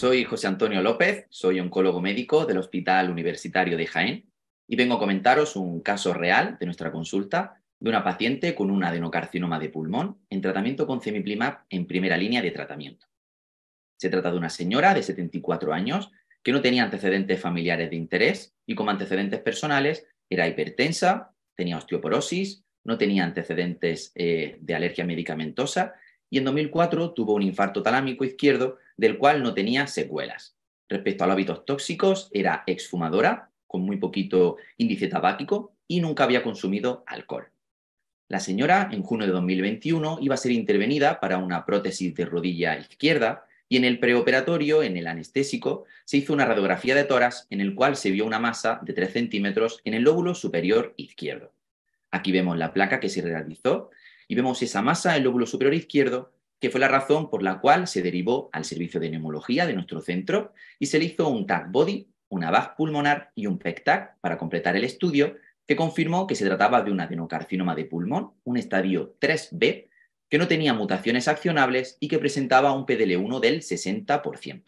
Soy José Antonio López, soy oncólogo médico del Hospital Universitario de Jaén y vengo a comentaros un caso real de nuestra consulta de una paciente con un adenocarcinoma de pulmón en tratamiento con cemiplimab en primera línea de tratamiento. Se trata de una señora de 74 años que no tenía antecedentes familiares de interés y como antecedentes personales era hipertensa, tenía osteoporosis, no tenía antecedentes eh, de alergia medicamentosa y en 2004 tuvo un infarto talámico izquierdo del cual no tenía secuelas. Respecto a los hábitos tóxicos, era exfumadora, con muy poquito índice tabáquico y nunca había consumido alcohol. La señora, en junio de 2021, iba a ser intervenida para una prótesis de rodilla izquierda y en el preoperatorio, en el anestésico, se hizo una radiografía de toras en el cual se vio una masa de 3 centímetros en el lóbulo superior izquierdo. Aquí vemos la placa que se realizó y vemos esa masa en el lóbulo superior izquierdo, que fue la razón por la cual se derivó al servicio de neumología de nuestro centro y se le hizo un TAC body, una VAG pulmonar y un PEC-TAC para completar el estudio, que confirmó que se trataba de un adenocarcinoma de pulmón, un estadio 3B, que no tenía mutaciones accionables y que presentaba un PDL1 del 60%.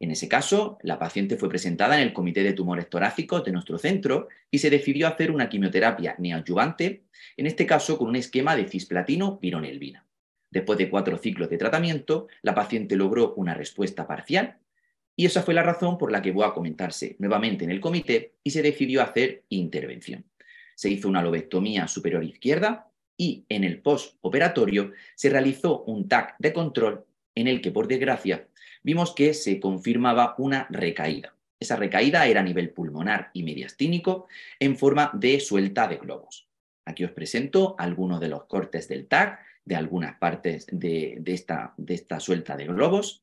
En ese caso, la paciente fue presentada en el Comité de Tumores Torácicos de nuestro centro y se decidió hacer una quimioterapia neoadyuvante, en este caso con un esquema de cisplatino pironelvina. Después de cuatro ciclos de tratamiento, la paciente logró una respuesta parcial y esa fue la razón por la que voy a comentarse nuevamente en el comité y se decidió hacer intervención. Se hizo una lobectomía superior izquierda y en el postoperatorio se realizó un TAC de control en el que, por desgracia, vimos que se confirmaba una recaída. Esa recaída era a nivel pulmonar y mediastínico en forma de suelta de globos. Aquí os presento algunos de los cortes del TAC, de algunas partes de, esta, de suelta de globos.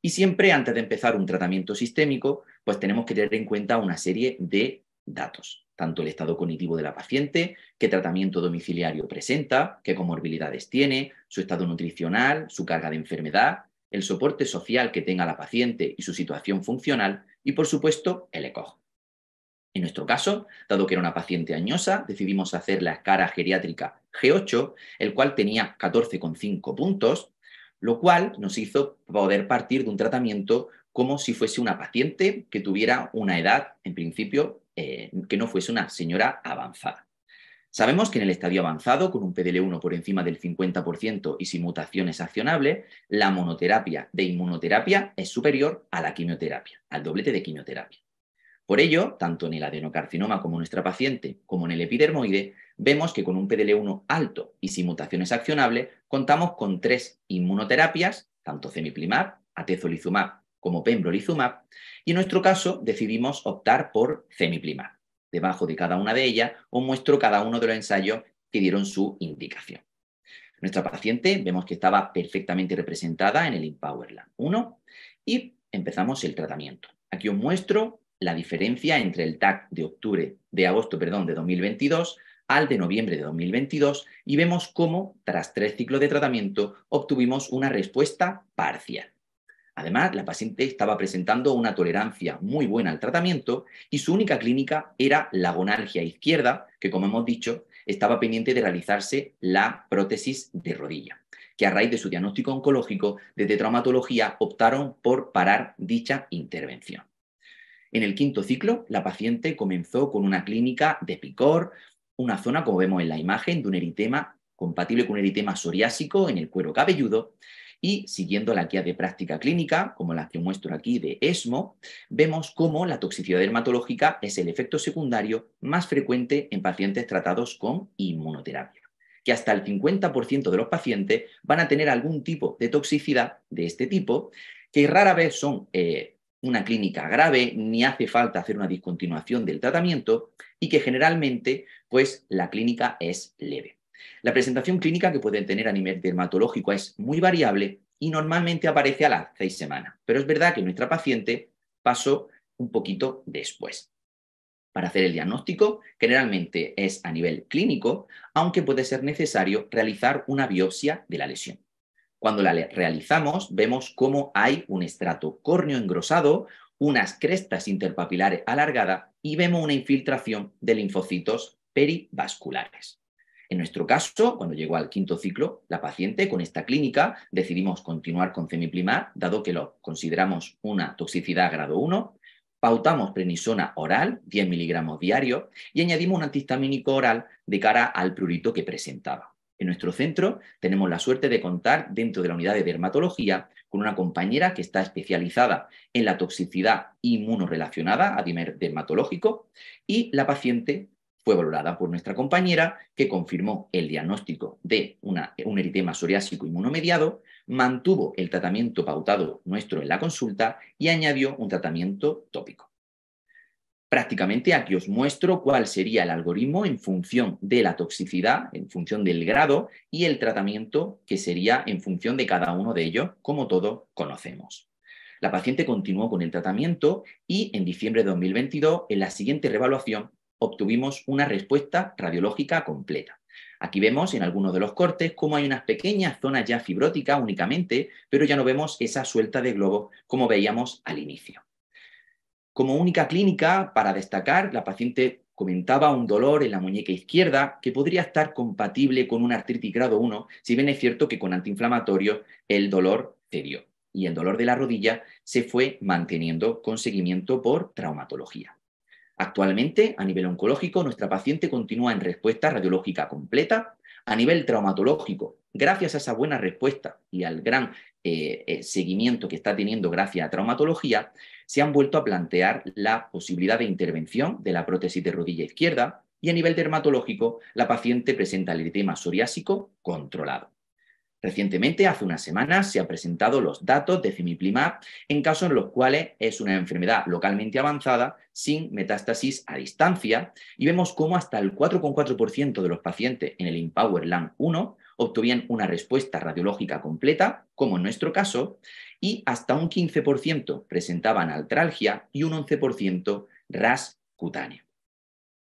Y siempre antes de empezar un tratamiento sistémico, pues tenemos que tener en cuenta una serie de datos, tanto el estado cognitivo de la paciente, qué tratamiento domiciliario presenta, qué comorbilidades tiene, su estado nutricional, su carga de enfermedad, el soporte social que tenga la paciente y su situación funcional y, por supuesto, el ECOG. En nuestro caso, dado que era una paciente añosa, decidimos hacer la escara geriátrica G8, el cual tenía 14,5 puntos, lo cual nos hizo poder partir de un tratamiento como si fuese una paciente que tuviera una edad, en principio, eh, que no fuese una señora avanzada. Sabemos que en el estadio avanzado, con un PDL1 por encima del 50% y sin mutaciones accionables, la monoterapia de inmunoterapia es superior a la quimioterapia, al doblete de quimioterapia. Por ello, tanto en el adenocarcinoma como en nuestra paciente, como en el epidermoide, vemos que con un PDL1 alto y sin mutaciones accionables, contamos con tres inmunoterapias, tanto cemiplimab, atezolizumab como pembrolizumab, y en nuestro caso decidimos optar por cemiplimab. Debajo de cada una de ellas os muestro cada uno de los ensayos que dieron su indicación. Nuestra paciente vemos que estaba perfectamente representada en el Empowerland 1 y empezamos el tratamiento. Aquí os muestro la diferencia entre el TAC de octubre, de agosto, perdón, de 2022 al de noviembre de 2022 y vemos cómo, tras tres ciclos de tratamiento, obtuvimos una respuesta parcial. Además, la paciente estaba presentando una tolerancia muy buena al tratamiento y su única clínica era la gonalgia izquierda, que como hemos dicho, estaba pendiente de realizarse la prótesis de rodilla, que a raíz de su diagnóstico oncológico de traumatología optaron por parar dicha intervención. En el quinto ciclo, la paciente comenzó con una clínica de picor, una zona, como vemos en la imagen, de un eritema compatible con un eritema psoriásico en el cuero cabelludo, y siguiendo la guía de práctica clínica, como la que muestro aquí de ESMO, vemos cómo la toxicidad dermatológica es el efecto secundario más frecuente en pacientes tratados con inmunoterapia, que hasta el 50% de los pacientes van a tener algún tipo de toxicidad de este tipo, que rara vez son eh, una clínica grave, ni hace falta hacer una discontinuación del tratamiento y que generalmente pues la clínica es leve. La presentación clínica que pueden tener a nivel dermatológico es muy variable y normalmente aparece a las seis semanas, pero es verdad que nuestra paciente pasó un poquito después. Para hacer el diagnóstico, generalmente es a nivel clínico, aunque puede ser necesario realizar una biopsia de la lesión. Cuando la realizamos, vemos cómo hay un estrato córneo engrosado, unas crestas interpapilares alargadas y vemos una infiltración de linfocitos perivasculares. En nuestro caso, cuando llegó al quinto ciclo, la paciente con esta clínica decidimos continuar con cemiplimab, dado que lo consideramos una toxicidad grado 1, pautamos prenisona oral, 10 miligramos diarios, y añadimos un antihistamínico oral de cara al prurito que presentaba. En nuestro centro tenemos la suerte de contar dentro de la unidad de dermatología con una compañera que está especializada en la toxicidad inmunorelacionada a dimer dermatológico y la paciente fue valorada por nuestra compañera que confirmó el diagnóstico de un eritema psoriásico inmunomediado, mantuvo el tratamiento pautado nuestro en la consulta y añadió un tratamiento tópico. Prácticamente aquí os muestro cuál sería el algoritmo en función de la toxicidad, en función del grado y el tratamiento que sería en función de cada uno de ellos, como todos conocemos. La paciente continuó con el tratamiento y en diciembre de 2022, en la siguiente revaluación, obtuvimos una respuesta radiológica completa. Aquí vemos en algunos de los cortes cómo hay unas pequeñas zonas ya fibróticas únicamente, pero ya no vemos esa suelta de globo como veíamos al inicio. Como única clínica, para destacar, la paciente comentaba un dolor en la muñeca izquierda que podría estar compatible con una artritis grado 1, si bien es cierto que con antiinflamatorio el dolor cedió y el dolor de la rodilla se fue manteniendo con seguimiento por traumatología. Actualmente, a nivel oncológico, nuestra paciente continúa en respuesta radiológica completa. A nivel traumatológico, gracias a esa buena respuesta y al gran eh, eh, seguimiento que está teniendo gracias a traumatología, se han vuelto a plantear la posibilidad de intervención de la prótesis de rodilla izquierda y a nivel dermatológico, la paciente presenta el eritema psoriásico controlado. Recientemente, hace unas semanas, se han presentado los datos de cemiplimab en casos en los cuales es una enfermedad localmente avanzada sin metástasis a distancia y vemos cómo hasta el 4,4% de los pacientes en el Empower LAN 1 obtuvieron una respuesta radiológica completa, como en nuestro caso, y hasta un 15% presentaban altralgia y un 11% RAS cutáneo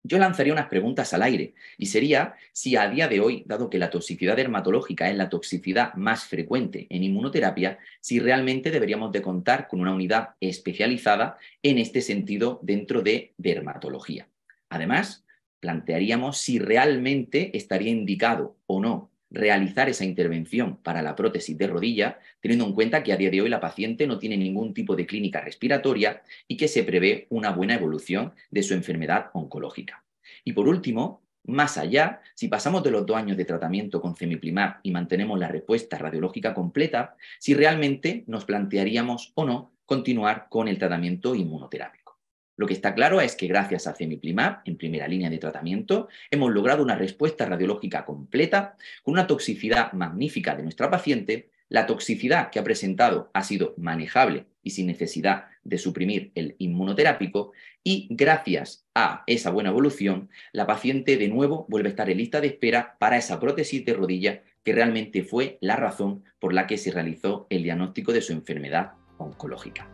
yo lanzaría unas preguntas al aire y sería si a día de hoy, dado que la toxicidad dermatológica es la toxicidad más frecuente en inmunoterapia, si realmente deberíamos de contar con una unidad especializada en este sentido dentro de dermatología. Además, plantearíamos si realmente estaría indicado o no realizar esa intervención para la prótesis de rodilla, teniendo en cuenta que a día de hoy la paciente no tiene ningún tipo de clínica respiratoria y que se prevé una buena evolución de su enfermedad oncológica. Y por último, más allá, si pasamos de los dos años de tratamiento con cemiplimab y mantenemos la respuesta radiológica completa, si realmente nos plantearíamos o no continuar con el tratamiento inmunoterápico. Lo que está claro es que gracias a Cemiplimab, en primera línea de tratamiento, hemos logrado una respuesta radiológica completa con una toxicidad magnífica de nuestra paciente. La toxicidad que ha presentado ha sido manejable y sin necesidad de suprimir el inmunoterápico y gracias a esa buena evolución, la paciente de nuevo vuelve a estar en lista de espera para esa prótesis de rodilla que realmente fue la razón por la que se realizó el diagnóstico de su enfermedad oncológica.